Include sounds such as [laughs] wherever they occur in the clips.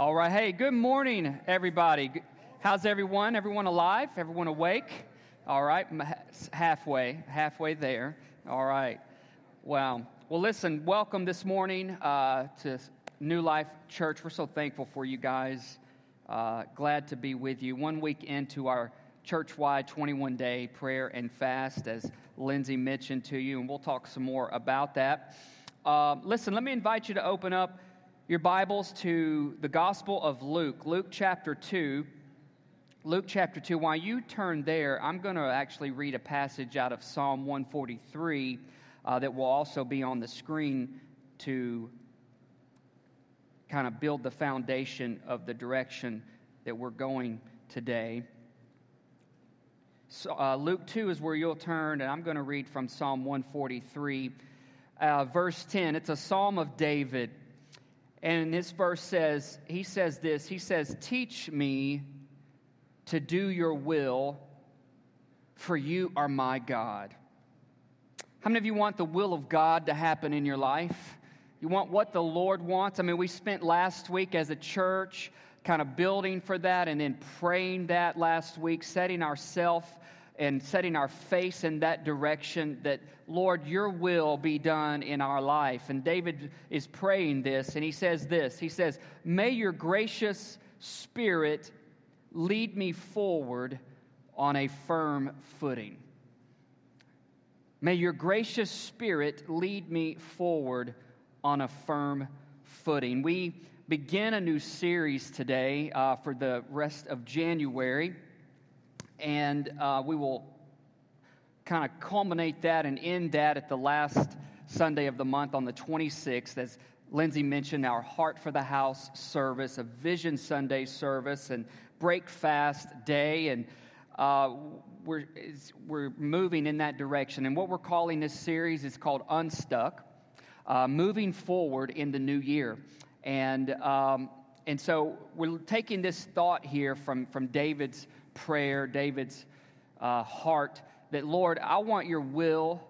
All right. Hey, good morning, everybody. How's everyone? Everyone alive? Everyone awake? All right. Halfway, halfway there. All right. Wow. Well, listen, welcome this morning uh, to New Life Church. We're so thankful for you guys. Uh, glad to be with you. One week into our church wide 21 day prayer and fast, as Lindsay mentioned to you, and we'll talk some more about that. Uh, listen, let me invite you to open up your Bibles to the Gospel of Luke, Luke chapter 2. Luke chapter 2. While you turn there, I'm going to actually read a passage out of Psalm 143 uh, that will also be on the screen to kind of build the foundation of the direction that we're going today. So, uh, Luke 2 is where you'll turn, and I'm going to read from Psalm 143, uh, verse 10. It's a psalm of David. And this verse says, he says this, he says, Teach me to do your will, for you are my God. How many of you want the will of God to happen in your life? You want what the Lord wants? I mean, we spent last week as a church kind of building for that and then praying that last week, setting ourselves and setting our face in that direction that, Lord, your will be done in our life. And David is praying this, and he says this He says, May your gracious spirit lead me forward on a firm footing. May your gracious spirit lead me forward on a firm footing. We begin a new series today uh, for the rest of January and uh, we will kind of culminate that and end that at the last Sunday of the month on the 26th, as Lindsay mentioned, our Heart for the House service, a Vision Sunday service, and Break Fast Day, and uh, we're, we're moving in that direction. And what we're calling this series is called Unstuck, uh, moving forward in the new year. And, um, and so we're taking this thought here from, from David's prayer, David's uh, heart, that Lord, I want your will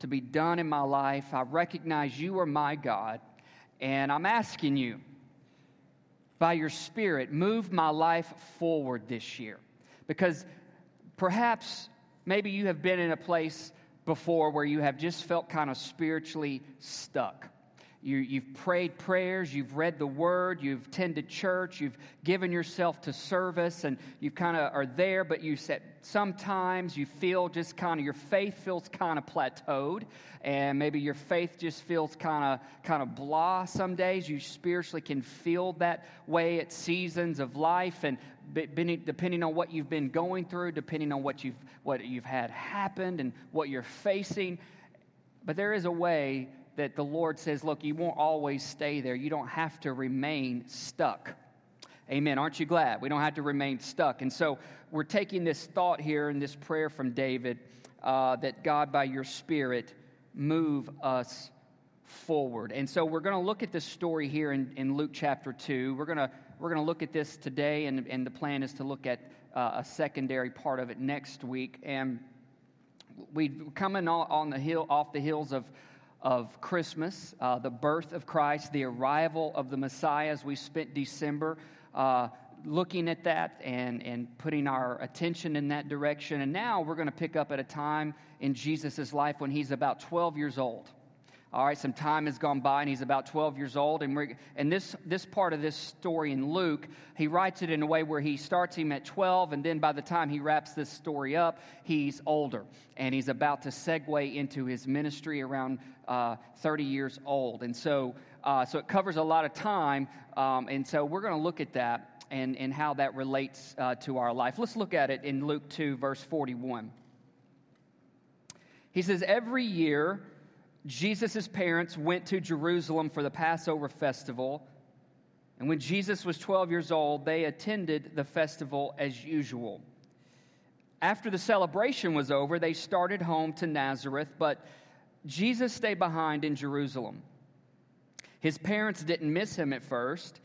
to be done in my life. I recognize you are my God, and I'm asking you, by your Spirit, move my life forward this year. Because perhaps, maybe you have been in a place before where you have just felt kind of spiritually stuck. You, have prayed prayers, you've read the word, you've attended church, you've given yourself to service, and you kind of are there, but you said sometimes you feel just kind of your faith feels kind of plateaued, and maybe your faith just feels kind of kind of blah some days. You spiritually can feel that way at seasons of life, and depending on what you've been going through, depending on what you've what you've had happened and what you're facing. But there is a way that the Lord says, look, you won't always stay there. You don't have to remain stuck. Amen. Aren't you glad? We don't have to remain stuck. And so we're taking this thought here in this prayer from David uh, that God, by your Spirit, move us forward. And so we're going to look at this story here in, in Luke chapter 2. We're going to we're going to look at this today, and, and the plan is to look at uh, a secondary part of it next week. And we coming on the hill, off the hills of of Christmas, uh, the birth of Christ, the arrival of the Messiah, as we spent December uh, looking at that and, and putting our attention in that direction. And now we're going to pick up at a time in Jesus' life when he's about 12 years old. All right, some time has gone by, and he's about 12 years old. And, and this, this part of this story in Luke, he writes it in a way where he starts him at 12, and then by the time he wraps this story up, he's older. And he's about to segue into his ministry around uh, 30 years old. And so, uh, so it covers a lot of time. Um, and so we're going to look at that and, and how that relates uh, to our life. Let's look at it in Luke 2, verse 41. He says, Every year, Jesus' parents went to Jerusalem for the Passover festival. And when Jesus was 12 years old, they attended the festival as usual. After the celebration was over, they started home to Nazareth, but Jesus stayed behind in Jerusalem. His parents didn't miss him at first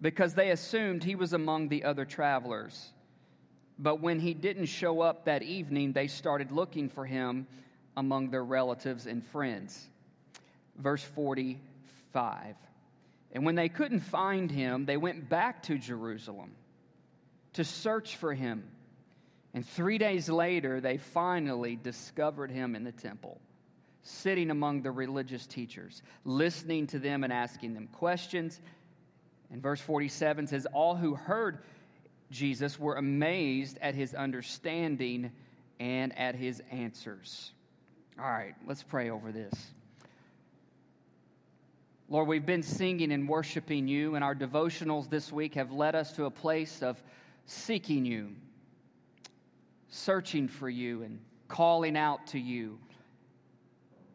because they assumed he was among the other travelers. But when he didn't show up that evening, they started looking for him among their relatives and friends. Verse 45. And when they couldn't find him, they went back to Jerusalem to search for him. And three days later, they finally discovered him in the temple, sitting among the religious teachers, listening to them and asking them questions. And verse 47 says, All who heard Jesus were amazed at his understanding and at his answers. All right, let's pray over this. Lord, we've been singing and worshiping you, and our devotionals this week have led us to a place of seeking you, searching for you, and calling out to you.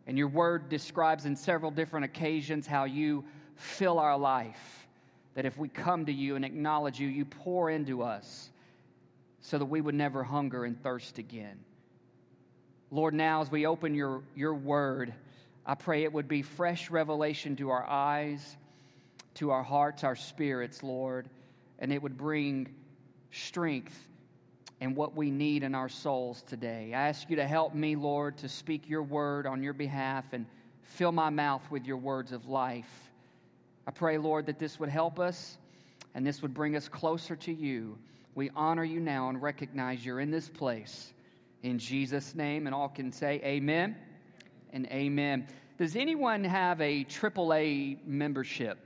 And your word describes in several different occasions how you fill our life. That if we come to you and acknowledge you, you pour into us so that we would never hunger and thirst again. Lord, now as we open your, your word, I pray it would be fresh revelation to our eyes, to our hearts, our spirits, Lord, and it would bring strength and what we need in our souls today. I ask you to help me, Lord, to speak your word on your behalf and fill my mouth with your words of life. I pray, Lord, that this would help us and this would bring us closer to you. We honor you now and recognize you're in this place. In Jesus' name, and all can say, Amen and amen. Does anyone have a AAA membership?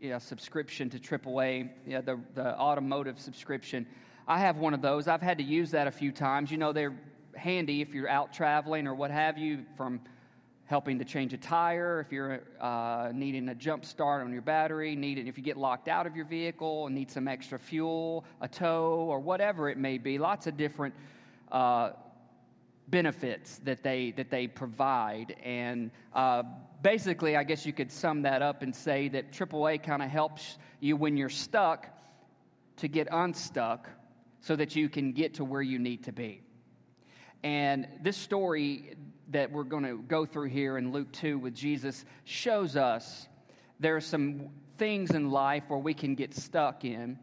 Yeah, subscription to AAA, yeah, the, the automotive subscription. I have one of those. I've had to use that a few times. You know, they're handy if you're out traveling or what have you, from helping to change a tire, if you're uh, needing a jump start on your battery, needing if you get locked out of your vehicle and need some extra fuel, a tow, or whatever it may be. Lots of different uh, benefits that they that they provide. And uh, basically i guess you could sum that up and say that aaa kind of helps you when you're stuck to get unstuck so that you can get to where you need to be. And this story that we're going to go through here in luke 2 with jesus shows us there are some things in life where we can get stuck in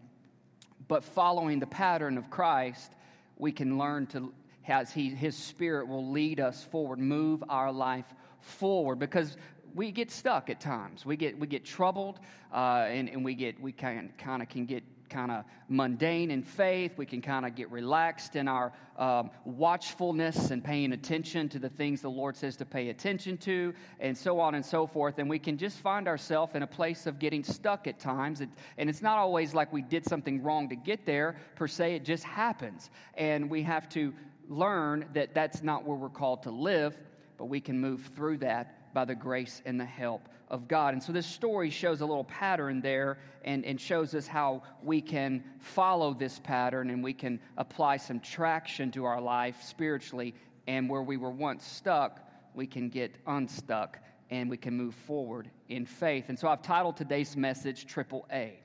but following the pattern of christ we can learn to as he, his spirit will lead us forward, move our life forward because we get stuck at times. We get, we get troubled uh, and, and we, get, we kind, kind of can get kind of mundane in faith. We can kind of get relaxed in our um, watchfulness and paying attention to the things the Lord says to pay attention to, and so on and so forth. And we can just find ourselves in a place of getting stuck at times. It, and it's not always like we did something wrong to get there, per se, it just happens. And we have to learn that that's not where we're called to live, but we can move through that by the grace and the help of God. And so this story shows a little pattern there and, and shows us how we can follow this pattern and we can apply some traction to our life spiritually. And where we were once stuck, we can get unstuck and we can move forward in faith. And so I've titled today's message Triple A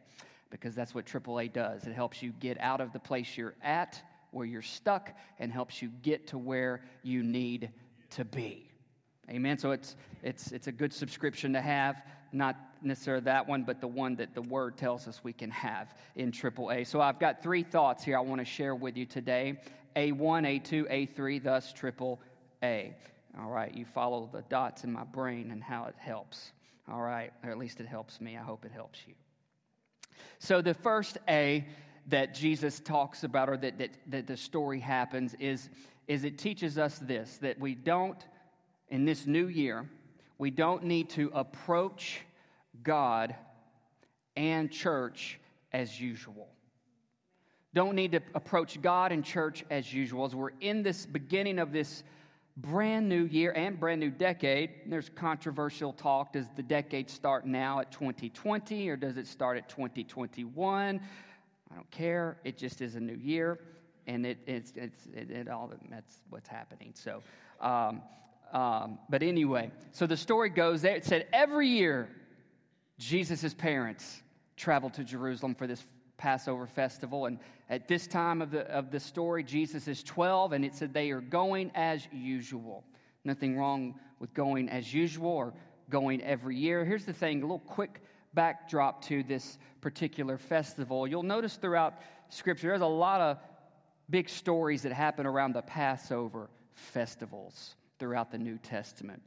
because that's what AAA does. It helps you get out of the place you're at where you're stuck and helps you get to where you need to be. Amen. So it's it's it's a good subscription to have, not necessarily that one, but the one that the word tells us we can have in AAA. So I've got three thoughts here I want to share with you today. A1, A2, A3, thus triple A. All right, you follow the dots in my brain and how it helps. All right, or at least it helps me. I hope it helps you. So the first A that Jesus talks about or that, that, that the story happens is, is it teaches us this that we don't, in this new year, we don't need to approach God and church as usual. Don't need to approach God and church as usual. As we're in this beginning of this brand new year and brand new decade, there's controversial talk. Does the decade start now at 2020 or does it start at 2021? I don't care. It just is a new year, and it, it's, it's it, it all that's what's happening. So, um, um, but anyway, so the story goes there. It said every year, Jesus' parents traveled to Jerusalem for this Passover festival, and at this time of the of the story, Jesus is twelve, and it said they are going as usual. Nothing wrong with going as usual or going every year. Here's the thing: a little quick backdrop to this particular festival. You'll notice throughout Scripture, there's a lot of big stories that happen around the Passover festivals throughout the New Testament.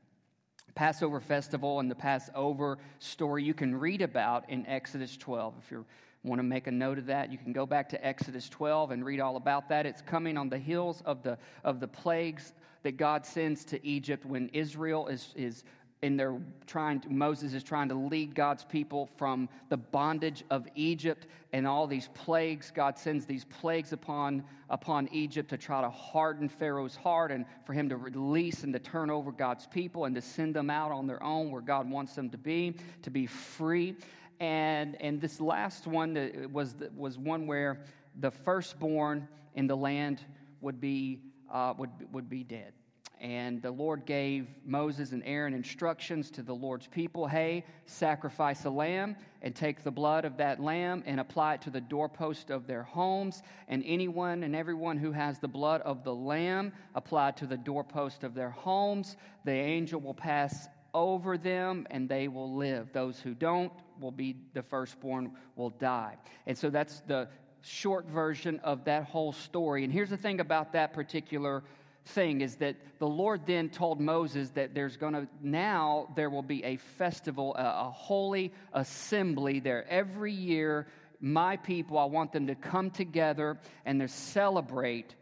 Passover festival and the Passover story you can read about in Exodus 12. If you want to make a note of that, you can go back to Exodus 12 and read all about that. It's coming on the heels of the, of the plagues that God sends to Egypt when Israel is, is and they're trying to, Moses is trying to lead God's people from the bondage of Egypt and all these plagues. God sends these plagues upon, upon Egypt to try to harden Pharaoh's heart and for him to release and to turn over God's people and to send them out on their own where God wants them to be, to be free. And, and this last one was, was one where the firstborn in the land would be, uh, would, would be dead. And the Lord gave Moses and Aaron instructions to the Lord's people hey, sacrifice a lamb and take the blood of that lamb and apply it to the doorpost of their homes. And anyone and everyone who has the blood of the lamb applied to the doorpost of their homes, the angel will pass over them and they will live. Those who don't will be the firstborn will die. And so that's the short version of that whole story. And here's the thing about that particular thing is that the Lord then told Moses that there's going to, now there will be a festival, a, a holy assembly there every year. My people, I want them to come together and to celebrate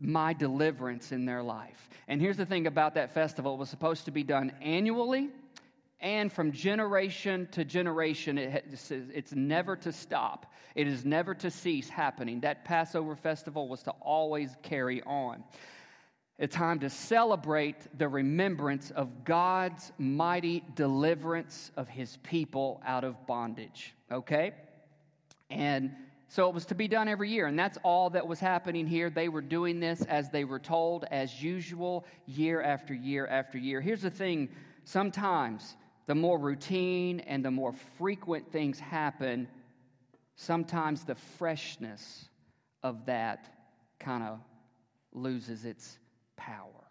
my deliverance in their life. And here's the thing about that festival it was supposed to be done annually and from generation to generation, it, it's never to stop. It is never to cease happening. That Passover festival was to always carry on a time to celebrate the remembrance of God's mighty deliverance of his people out of bondage. Okay? And so it was to be done every year, and that's all that was happening here. They were doing this as they were told, as usual, year after year after year. Here's the thing sometimes the more routine and the more frequent things happen, sometimes the freshness of that kind of loses its power.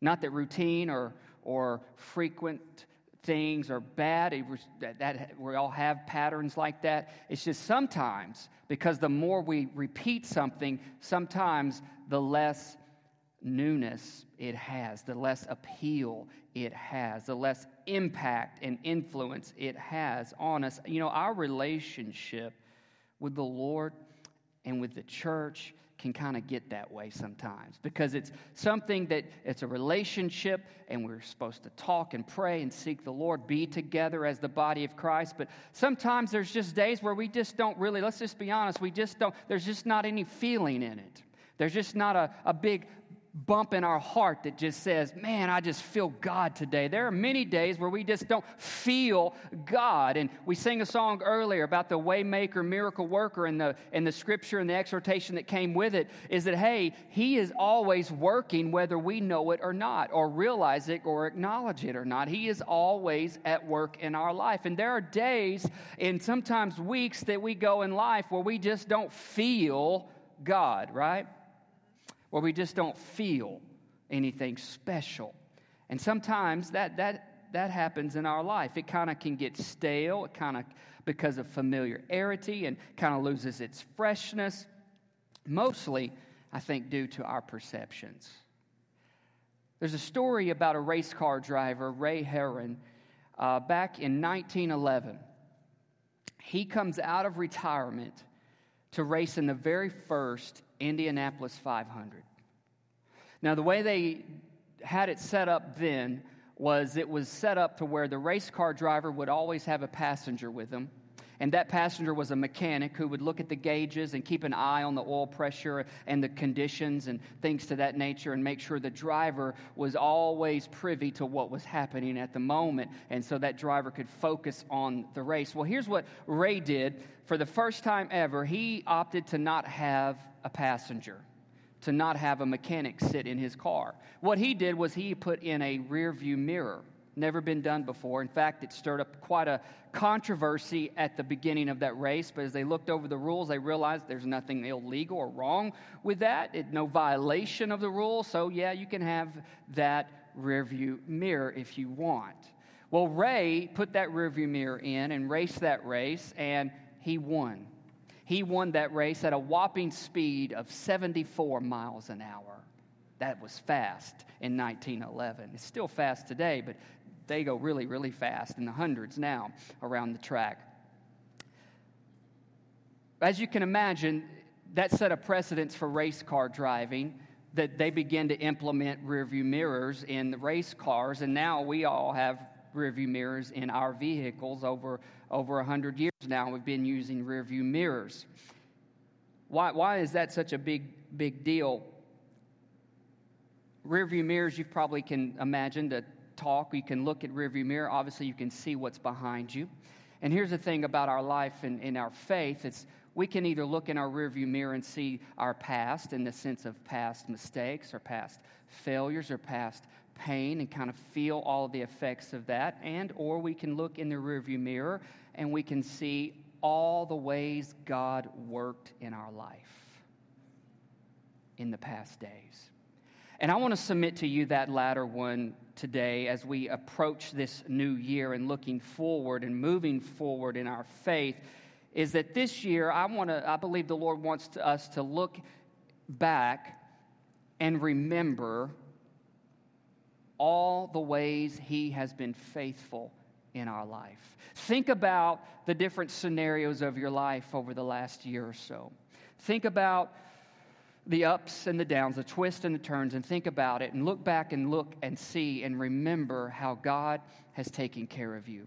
Not that routine or, or frequent things are bad. That, that, we all have patterns like that. It's just sometimes, because the more we repeat something, sometimes the less newness it has, the less appeal it has, the less impact and influence it has on us. You know, our relationship with the Lord and with the church can kind of get that way sometimes because it's something that it's a relationship and we're supposed to talk and pray and seek the Lord, be together as the body of Christ. But sometimes there's just days where we just don't really, let's just be honest, we just don't, there's just not any feeling in it. There's just not a, a big bump in our heart that just says, Man, I just feel God today. There are many days where we just don't feel God. And we sang a song earlier about the waymaker, miracle worker, and the, and the scripture and the exhortation that came with it is that, hey, He is always working whether we know it or not, or realize it or acknowledge it or not. He is always at work in our life. And there are days and sometimes weeks that we go in life where we just don't feel God, right? Where we just don't feel anything special. And sometimes that, that, that happens in our life. It kind of can get stale, it kind of because of familiarity and kind of loses its freshness. Mostly, I think, due to our perceptions. There's a story about a race car driver, Ray Harroun, uh, back in 1911. He comes out of retirement to race in the very first Indianapolis 500. Now, the way they had it set up then was it was set up to where the race car driver would always have a passenger with him. And that passenger was a mechanic who would look at the gauges and keep an eye on the oil pressure and the conditions and things to that nature and make sure the driver was always privy to what was happening at the moment. And so that driver could focus on the race. Well, here's what Ray did. For the first time ever, he opted to not have a passenger, to not have a mechanic sit in his car. What he did was he put in a rear view mirror. Never been done before. In fact, it stirred up quite a controversy at the beginning of that race, but as they looked over the rules, they realized there's nothing illegal or wrong with that. It, no violation of the rules. So, yeah, you can have that rear view mirror if you want. Well, Ray put that rear view mirror in and raced that race, and he won. He won that race at a whopping speed of 74 miles an hour. That was fast in 1911. It's still fast today, but they go really, really fast in the hundreds now around the track. As you can imagine, that set a precedence for race car driving that they began to implement rearview mirrors in the race cars, and now we all have rearview mirrors in our vehicles over over 100 years now. We've been using rearview mirrors. Why, why is that such a big, big deal? Rearview mirrors, you probably can imagine to talk. You can look at rearview mirror. Obviously, you can see what's behind you. And here's the thing about our life and in our faith: it's we can either look in our rearview mirror and see our past in the sense of past mistakes or past failures or past pain and kind of feel all of the effects of that and or we can look in the rearview mirror and we can see all the ways God worked in our life in the past days. And I want to submit to you that latter one today as we approach this new year and looking forward and moving forward in our faith is that this year I want to I believe the Lord wants to, us to look back and remember all the ways he has been faithful in our life. Think about the different scenarios of your life over the last year or so. Think about the ups and the downs, the twists and the turns, and think about it and look back and look and see and remember how God has taken care of you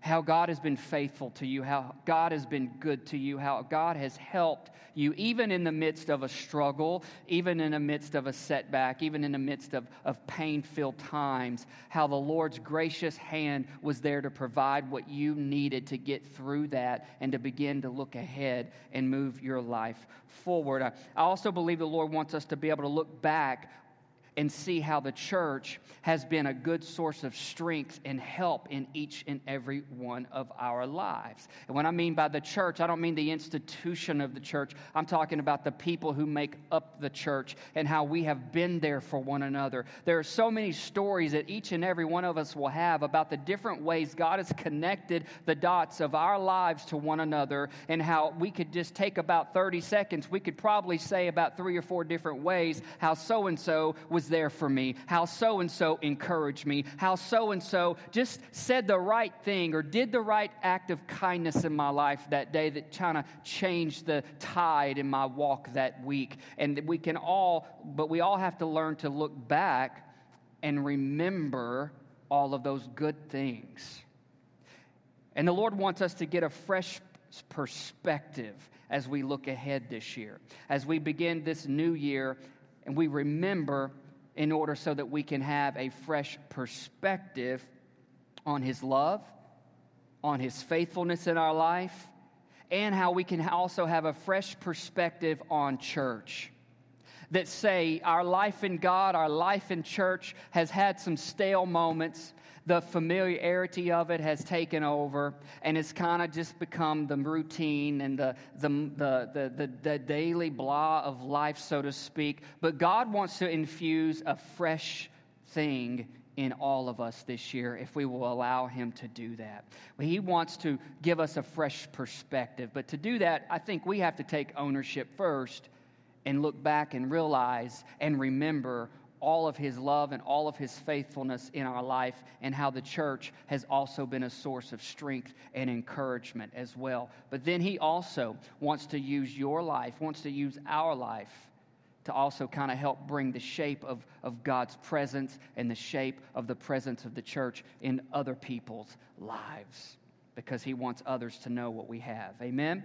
how God has been faithful to you, how God has been good to you, how God has helped you, even in the midst of a struggle, even in the midst of a setback, even in the midst of, of pain filled times, how the Lord's gracious hand was there to provide what you needed to get through that and to begin to look ahead and move your life forward. I also believe the Lord wants us to be able to look back and see how the church has been a good source of strength and help in each and every one of our lives. And when I mean by the church, I don't mean the institution of the church. I'm talking about the people who make up the church and how we have been there for one another. There are so many stories that each and every one of us will have about the different ways God has connected the dots of our lives to one another and how we could just take about 30 seconds. We could probably say about three or four different ways how so and so was was there for me, how so and so encouraged me, how so and so just said the right thing or did the right act of kindness in my life that day that kind of changed the tide in my walk that week. And we can all, but we all have to learn to look back and remember all of those good things. And the Lord wants us to get a fresh perspective as we look ahead this year. As we begin this new year and we remember in order so that we can have a fresh perspective on His love, on His faithfulness in our life, and how we can also have a fresh perspective on church. That say our life in God, our life in church has had some stale moments, the familiarity of it has taken over and it's kind of just become the routine and the, the, the, the, the, daily blah of life, so to speak. But God wants to infuse a fresh thing in all of us this year if we will allow Him to do that. He wants to give us a fresh perspective. But to do that, I think we have to take ownership first and look back and realize and remember all of his love and all of his faithfulness in our life, and how the church has also been a source of strength and encouragement as well. But then he also wants to use your life, wants to use our life to also kind of help bring the shape of, of God's presence and the shape of the presence of the church in other people's lives because he wants others to know what we have. Amen?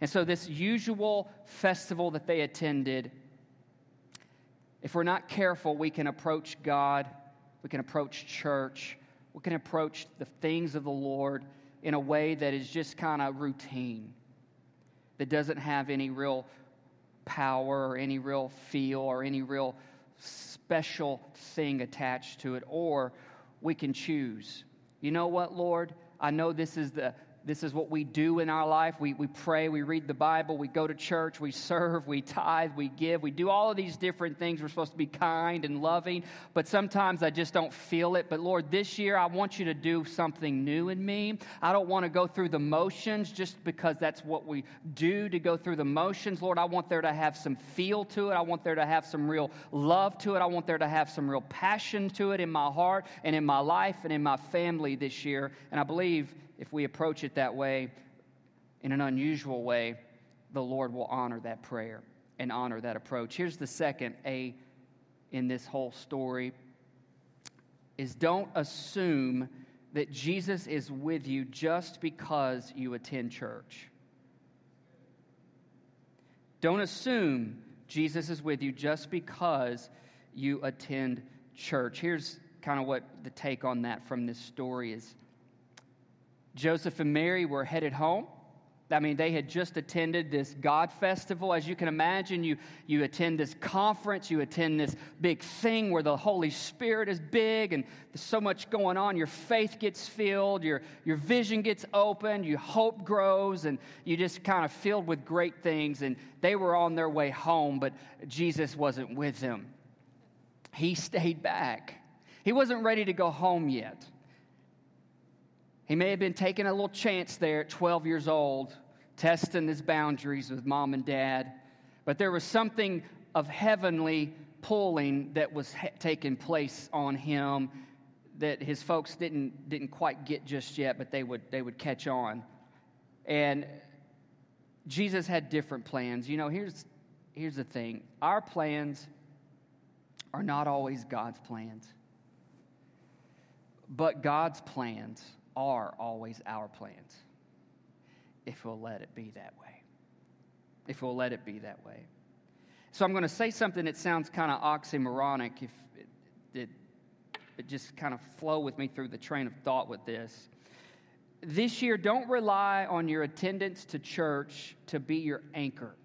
And so, this usual festival that they attended if we're not careful, we can approach God, we can approach church, we can approach the things of the Lord in a way that is just kind of routine, that doesn't have any real power or any real feel or any real special thing attached to it. Or we can choose. You know what, Lord? I know this is the this is what we do in our life. We, we pray, we read the Bible, we go to church, we serve, we tithe, we give, we do all of these different things. We're supposed to be kind and loving, but sometimes I just don't feel it. But Lord, this year I want you to do something new in me. I don't want to go through the motions just because that's what we do to go through the motions. Lord, I want there to have some feel to it. I want there to have some real love to it. I want there to have some real passion to it in my heart and in my life and in my family this year. And I believe if we approach it that way, in an unusual way, the Lord will honor that prayer and honor that approach. Here's the second A in this whole story is don't assume that Jesus is with you just because you attend church. Don't assume Jesus is with you just because you attend church. Here's kind of what the take on that from this story is Joseph and Mary were headed home. I mean, they had just attended this God festival. As you can imagine, you, you attend this conference, you attend this big thing where the Holy Spirit is big and there's so much going on. Your faith gets filled, your, your vision gets opened, your hope grows, and you just kind of filled with great things. And they were on their way home, but Jesus wasn't with them. He stayed back. He wasn't ready to go home yet. He may have been taking a little chance there at 12 years old, testing his boundaries with mom and dad. But there was something of heavenly pulling that was ha- taking place on him that his folks didn't, didn't quite get just yet, but they would, they would catch on. And Jesus had different plans. You know, here's, here's the thing our plans are not always God's plans, but God's plans are always our plans if we'll let it be that way. If we'll let it be that way. So I'm going to say something that sounds kind of oxymoronic if it, it, it just kind of flow with me through the train of thought with this. This year, don't rely on your attendance to church to be your anchor.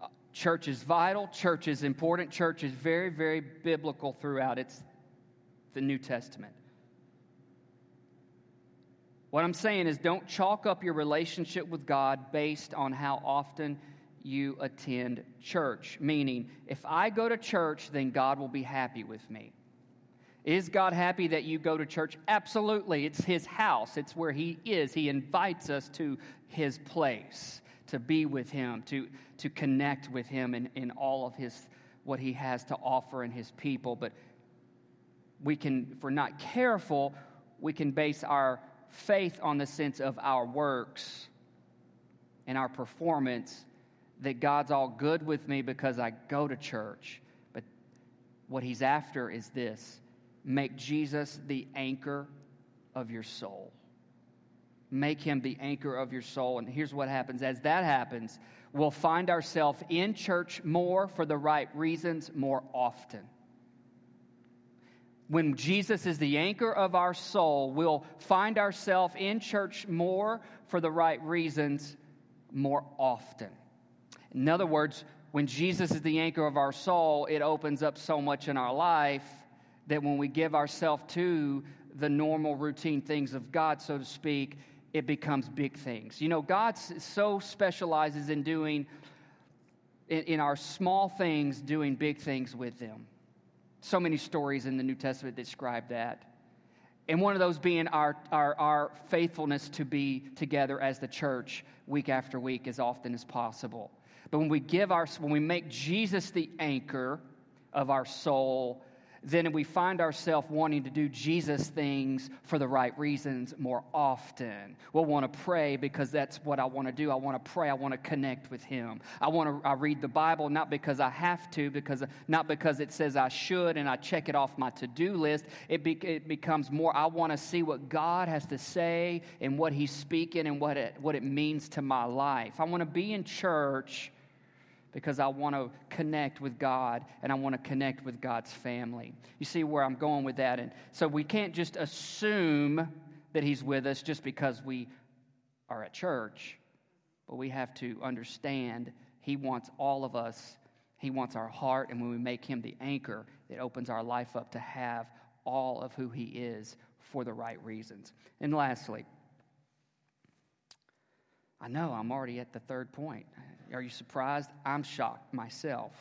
Uh, church is vital, church is important, church is very, very biblical throughout. It's the New Testament. What I'm saying is, don't chalk up your relationship with God based on how often you attend church. Meaning, if I go to church, then God will be happy with me. Is God happy that you go to church? Absolutely. It's His house, it's where He is. He invites us to His place to be with Him, to, to connect with Him in, in all of His what He has to offer in His people. But we can, if we're not careful, we can base our faith on the sense of our works and our performance that God's all good with me because I go to church. But what he's after is this make Jesus the anchor of your soul. Make him the anchor of your soul. And here's what happens as that happens, we'll find ourselves in church more for the right reasons more often when Jesus is the anchor of our soul, we'll find ourselves in church more for the right reasons more often. In other words, when Jesus is the anchor of our soul, it opens up so much in our life that when we give ourselves to the normal routine things of God, so to speak, it becomes big things. You know, God so specializes in doing, in, our small things, doing big things with them. So many stories in the New Testament describe that. And one of those being our, our, our faithfulness to be together as the church week after week as often as possible. But when we give our, when we make Jesus the anchor of our soul, then we find ourselves wanting to do Jesus things for the right reasons more often. We'll want to pray because that's what I want to do. I want to pray. I want to connect with Him. I want to I read the Bible not because I have to, because not because it says I should and I check it off my to do list. It, be, it becomes more I want to see what God has to say and what He's speaking and what it, what it means to my life. I want to be in church because I want to connect with God and I want to connect with God's family. You see where I'm going with that? And so we can't just assume that He's with us just because we are at church, but we have to understand He wants all of us. He wants our heart, and when we make Him the anchor, it opens our life up to have all of who He is for the right reasons. And lastly, I know I'm already at the third point. Are you surprised? I'm shocked myself.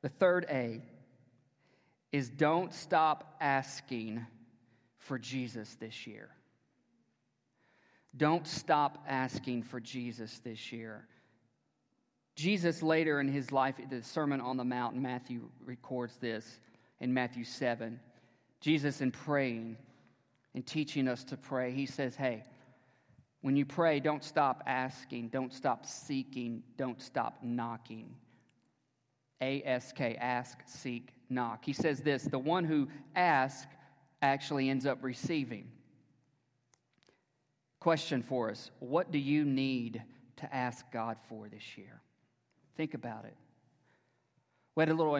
The third A is don't stop asking for Jesus this year. Don't stop asking for Jesus this year. Jesus, later in his life, the Sermon on the Mount, Matthew records this in Matthew 7. Jesus, in praying and teaching us to pray, he says, Hey, when you pray, don't stop asking, don't stop seeking, don't stop knocking. A S K, ask, seek, knock. He says this the one who asks actually ends up receiving. Question for us What do you need to ask God for this year? Think about it. We had a little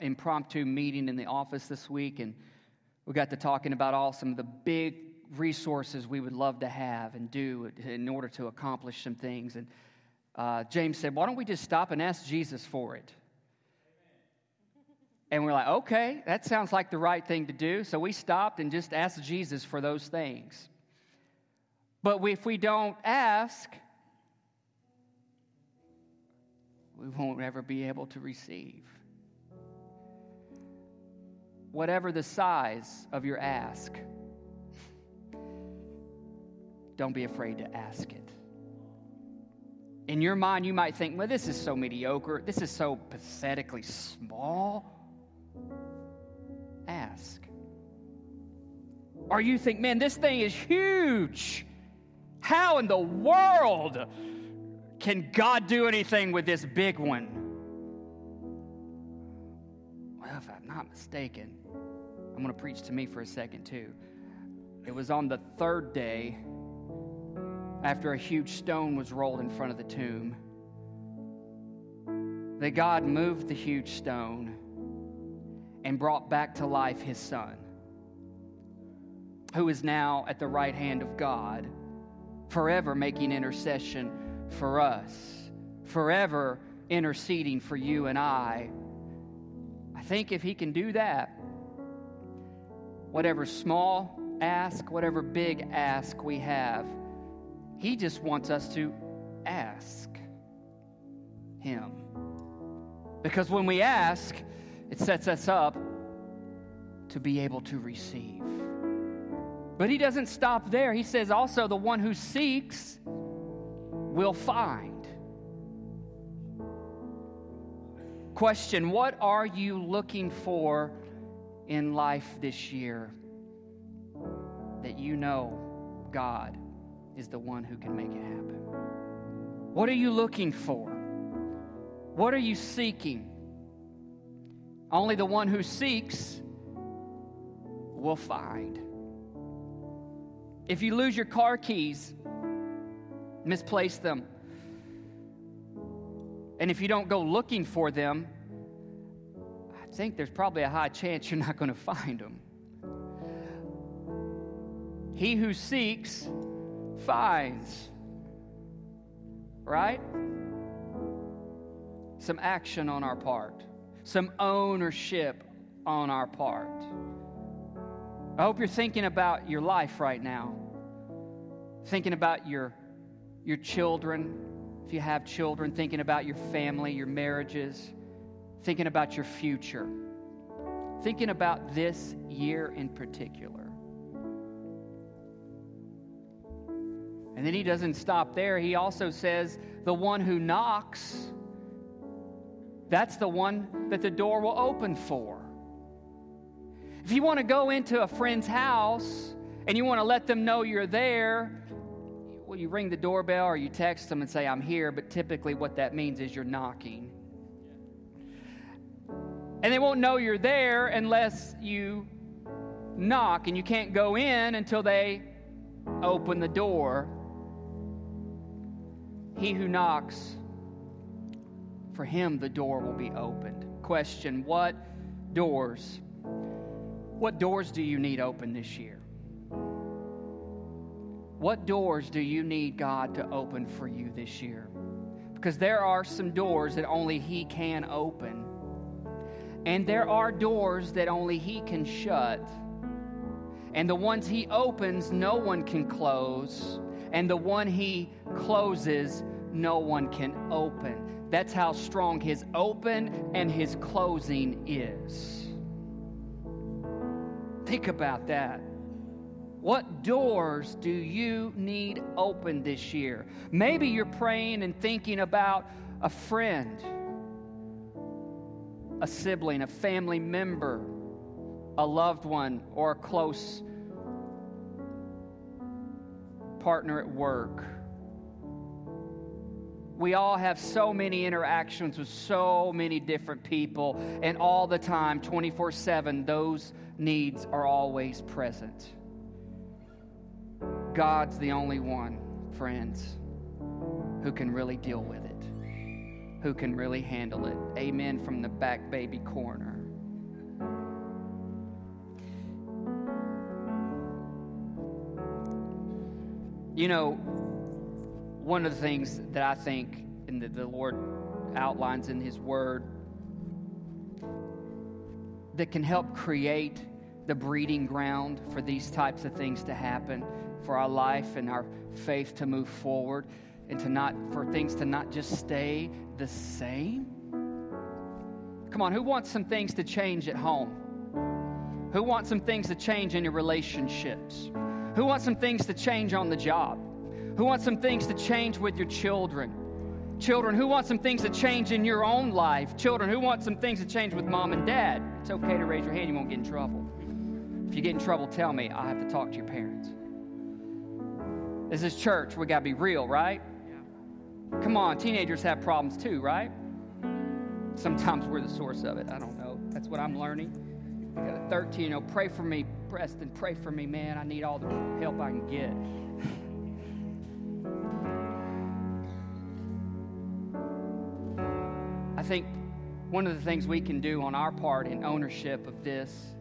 impromptu meeting in the office this week, and we got to talking about all some of the big resources we would love to have and do in order to accomplish some things. And uh, James said, Why don't we just stop and ask Jesus for it? And we're like, okay, that sounds like the right thing to do. So we stopped and just asked Jesus for those things. But if we don't ask, we won't ever be able to receive. Whatever the size of your ask, don't be afraid to ask it. In your mind, you might think, well, this is so mediocre. This is so pathetically small ask. Or you think, man, this thing is huge. How in the world can God do anything with this big one? Well, if I'm not mistaken, I'm going to preach to me for a second too. It was on the third day after a huge stone was rolled in front of the tomb that God moved the huge stone and brought back to life his son, who is now at the right hand of God, forever making intercession for us, forever interceding for you and I. I think if he can do that, whatever small ask, whatever big ask we have, he just wants us to ask him. Because when we ask, it sets us up to be able to receive. But he doesn't stop there. He says also, the one who seeks will find. Question What are you looking for in life this year that you know God is the one who can make it happen? What are you looking for? What are you seeking? Only the one who seeks will find. If you lose your car keys, misplace them, and if you don't go looking for them, think there's probably a high chance you're not going [laughs] to find them. He who seeks finds. Right? Some action on our part some ownership on our part. I hope you're thinking about your life right now, thinking about your, your children, if you have children, thinking about your family, your marriages, thinking about your future, thinking about this year in particular. And then he doesn't stop there. He also says, The one who knocks that's the one that the door will open for. If you want to go into a friend's house and you want to let them know you're there, well, you ring the doorbell or you text them and say, I'm here, but typically what that means is you're knocking. And they won't know you're there unless you knock, and you can't go in until they open the door. He who knocks for him the door will be opened. Question What doors? What doors do you need open this year? What doors do you need God to open for you this year? Because there are some doors that only He can open. And there are doors that only He can shut. And the ones He opens, no one can close. And the one He closes, no one can open. That's how strong His open and His closing is. Think about that. What doors do you need open this year? Maybe you're praying and thinking about a friend, a sibling, a family member, a loved one, or a close partner at work. We all have so many interactions with so many different people, and all the time, 24 7, those needs are always present. God's the only one, friends, who can really deal with it, who can really handle it. Amen from the back baby corner. You know, one of the things that I think and that the Lord outlines in His Word that can help create the breeding ground for these types of things to happen for our life and our faith to move forward and to not for things to not just stay the same? Come on who wants some things to change at home? Who wants some things to change in your relationships? Who wants some things to change on the job? Who wants some things to change with your children? Children who want some things to change in your own life? Children who want some things to change with mom and dad? It's okay to raise your hand you won't get in trouble. If you get in trouble tell me. I'll have to talk to your parents. This is church. We got to be real, right? Come on, teenagers have problems too, right? Sometimes we're the source of it. I don't know. That's what I'm learning. I got a 13, you know, pray for me, Preston, pray for me, man. I need all the help I can get. [laughs] I think one of the things we can do on our part in ownership of this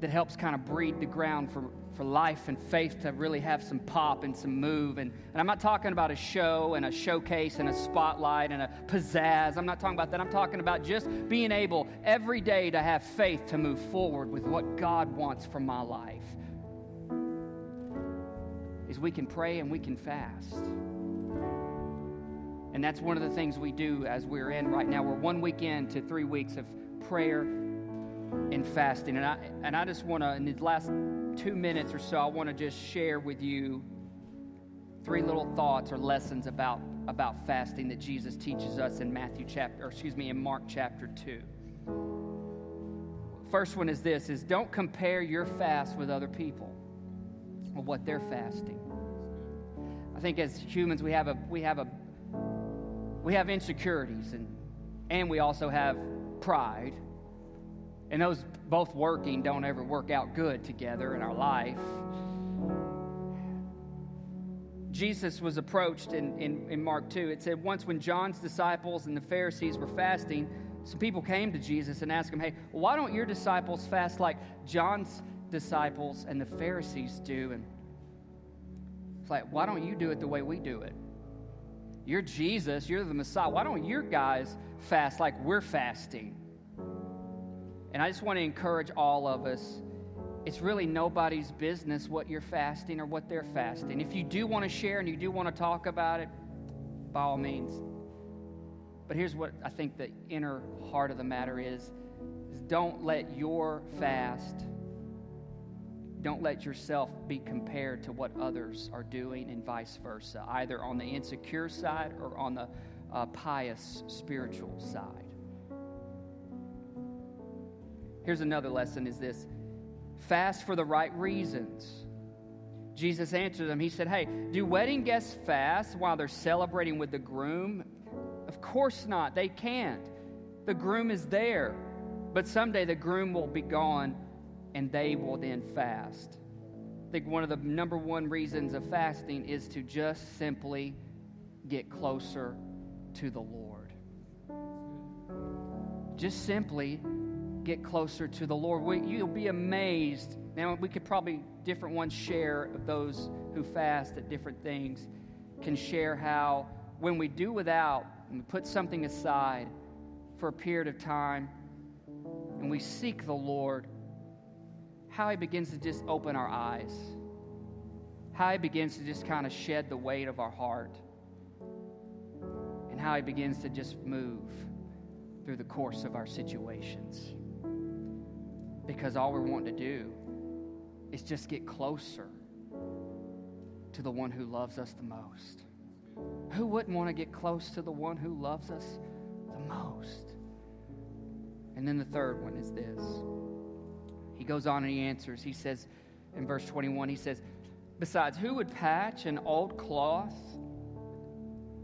that helps kind of breed the ground for for life and faith to really have some pop and some move. And, and I'm not talking about a show and a showcase and a spotlight and a pizzazz. I'm not talking about that. I'm talking about just being able every day to have faith to move forward with what God wants for my life. Is we can pray and we can fast. And that's one of the things we do as we're in right now. We're one week into three weeks of prayer and fasting. And I, and I just want to, in these last two minutes or so, I want to just share with you three little thoughts or lessons about, about fasting that Jesus teaches us in Matthew chapter, or excuse me, in Mark chapter 2. First one is this is don't compare your fast with other people or what they're fasting. I think as humans we have a we have a we have insecurities and and we also have pride and those both working don't ever work out good together in our life. Jesus was approached in, in, in, Mark 2. It said, Once when John's disciples and the Pharisees were fasting, some people came to Jesus and asked him, Hey, why don't your disciples fast like John's disciples and the Pharisees do? And it's like, Why don't you do it the way we do it? You're Jesus, you're the Messiah. Why don't your guys fast like we're fasting? And I just want to encourage all of us it's really nobody's business what you're fasting or what they're fasting. If you do want to share and you do want to talk about it, by all means. But here's what I think the inner heart of the matter is, is don't let your fast don't let yourself be compared to what others are doing and vice versa, either on the insecure side or on the uh, pious spiritual side. Here's another lesson is this fast for the right reasons. Jesus answered them. He said, Hey, do wedding guests fast while they're celebrating with the groom? Of course not. They can't. The groom is there. But someday the groom will be gone and they will then fast. I think one of the number one reasons of fasting is to just simply get closer to the Lord. Just simply get closer to the Lord. We, you'll be amazed. Now, we could probably, different ones share of those who fast at different things, can share how when we do without and we put something aside for a period of time, and we seek the Lord, how He begins to just open our eyes, how He begins to just kind of shed the weight of our heart, and how He begins to just move through the course of our situations. Because all we're wanting to do is just get closer to the one who loves us the most. Who wouldn't want to get close to the one who loves us the most? And then the third one is this. He goes on and he answers. He says in verse 21, he says, Besides, who would patch an old cloth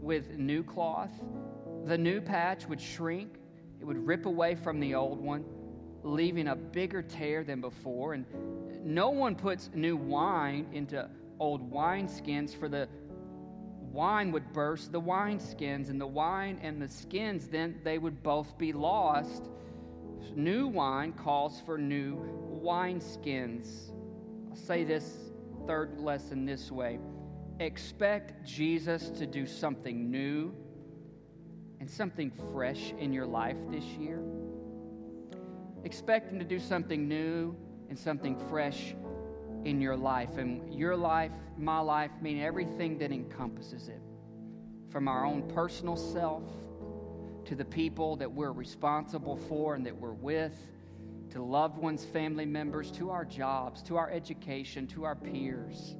with new cloth? The new patch would shrink, it would rip away from the old one, leaving a bigger tear than before. And no one puts new wine into old wineskins, for the wine would burst the wineskins, and the wine and the skins, then they would both be lost. New wine calls for new wineskins. I'll say this third lesson this way expect Jesus to do something new and something fresh in your life this year. Expect Him to do something new and something fresh in your life. And your life, my life, mean everything that encompasses it. From our own personal self to the people that we're responsible for and that we're with, to loved ones, family members, to our jobs, to our education, to our peers.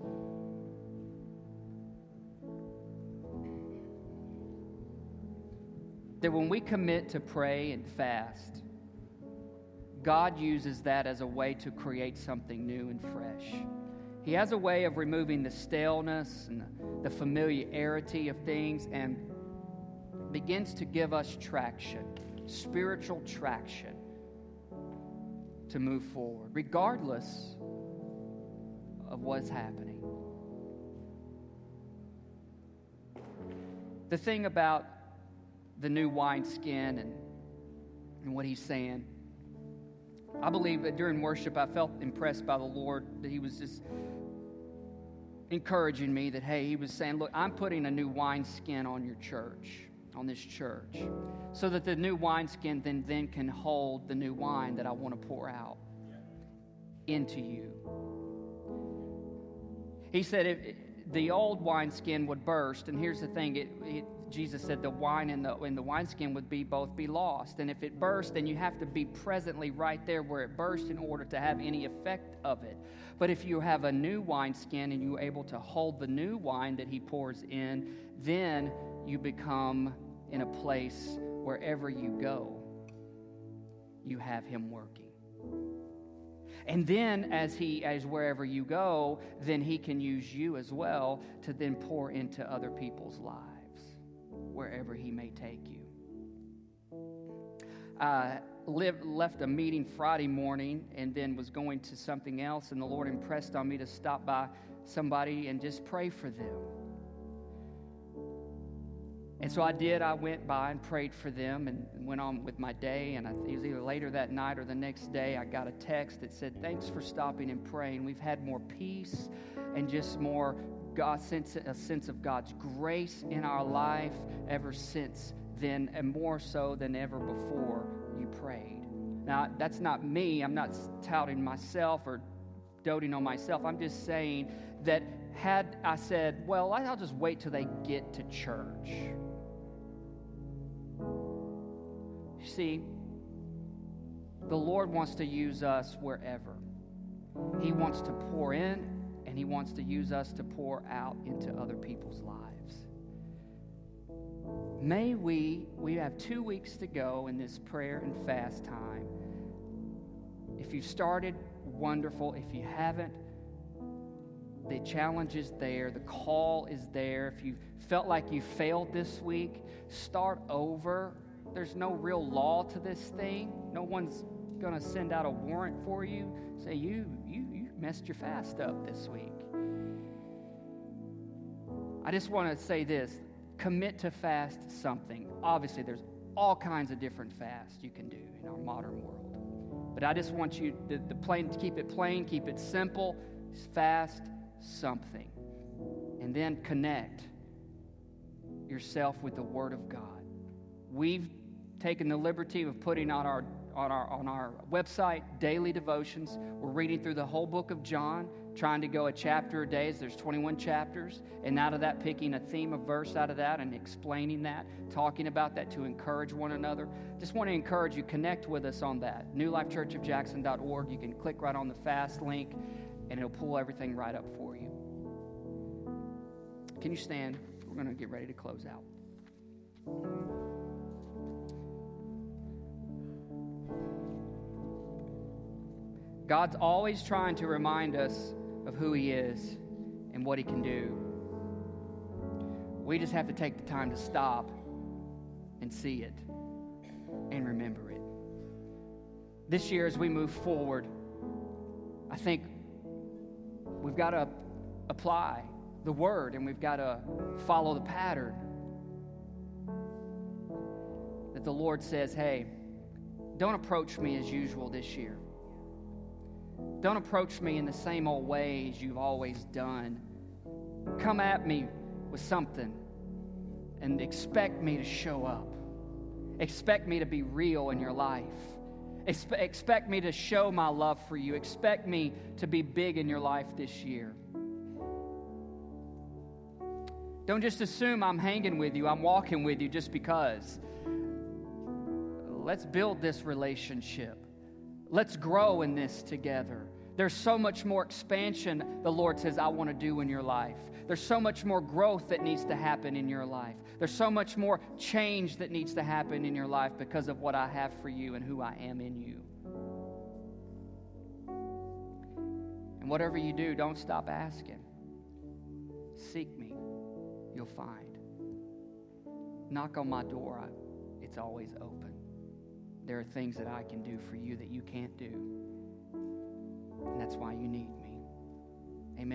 That when we commit to pray and fast, God uses that as a way to create something new and fresh. He has a way of removing the staleness and the familiarity of things and begins to give us traction, spiritual traction to move forward, regardless of what's happening. The thing about the new wineskin and, and what he's saying I believe that during worship, I felt impressed by the Lord that He was just encouraging me that, hey, He was saying, look, I'm putting a new wineskin on your church, on this church, so that the new wineskin then, then can hold the new wine that I want to pour out into you. He said, if, the old wineskin would burst, and here's the thing it, it Jesus said the wine and the, and the wineskin would be both be lost. And if it burst, then you have to be presently right there where it burst in order to have any effect of it. But if you have a new wineskin and you're able to hold the new wine that he pours in, then you become in a place wherever you go, you have him working. And then as he as wherever you go, then he can use you as well to then pour into other people's lives wherever He may take you. I lived, left a meeting Friday morning and then was going to something else, and the Lord impressed on me to stop by somebody and just pray for them. And so I did. I went by and prayed for them and went on with my day. And I, it was either later that night or the next day, I got a text that said, Thanks for stopping and praying. We've had more peace and just more God sense a sense of God's grace in our life ever since then, and more so than ever before you prayed. Now, that's not me. I'm not touting myself or doting on myself. I'm just saying that had I said, well, I'll just wait till they get to church. See, the Lord wants to use us wherever. He wants to pour in and He wants to use us to pour out into other people's lives. May we, we have two weeks to go in this prayer and fast time. If you've started, wonderful. If you haven't, the challenge is there, the call is there. If you felt like you failed this week, start over. There's no real law to this thing. No one's going to send out a warrant for you. Say, you, you, messed your fast up this week. I just want to say this commit to fast something. Obviously, there's all kinds of different fasts you can do in our modern world. But I just want you to, the plain, to keep it plain, keep it simple, fast something. And then connect yourself with the Word of God. We've taken the liberty of putting on our on our on our website, daily devotions. We're reading through the whole book of John, trying to go a chapter a day. There's 21 chapters, and out of that, picking a theme, a verse out of that, and explaining that, talking about that to encourage one another. Just want to encourage you, connect with us on that. NewLifeChurchOfJackson.org. You can click right on the fast link, and it'll pull everything right up for you. Can you stand? We're going to get ready to close out. God's always trying to remind us of who He is and what He can do. We just have to take the time to stop and see it and remember it. This year, as we move forward, I think we've got to apply the word and we've got to follow the pattern that the Lord says, hey, don't approach me as usual this year. Don't approach me in the same old ways you've always done. Come at me with something and expect me to show up. Expect me to be real in your life. Expe- expect me to show my love for you. Expect me to be big in your life this year. Don't just assume I'm hanging with you, I'm walking with you just because. Let's build this relationship. Let's grow in this together. There's so much more expansion the Lord says, I want to do in your life. There's so much more growth that needs to happen in your life. There's so much more change that needs to happen in your life because of what I have for you and who I am in you. And whatever you do, don't stop asking. Seek me, you'll find. Knock on my door, it's always open. There are things that I can do for you that you can't do. And that's why you need me. Amen.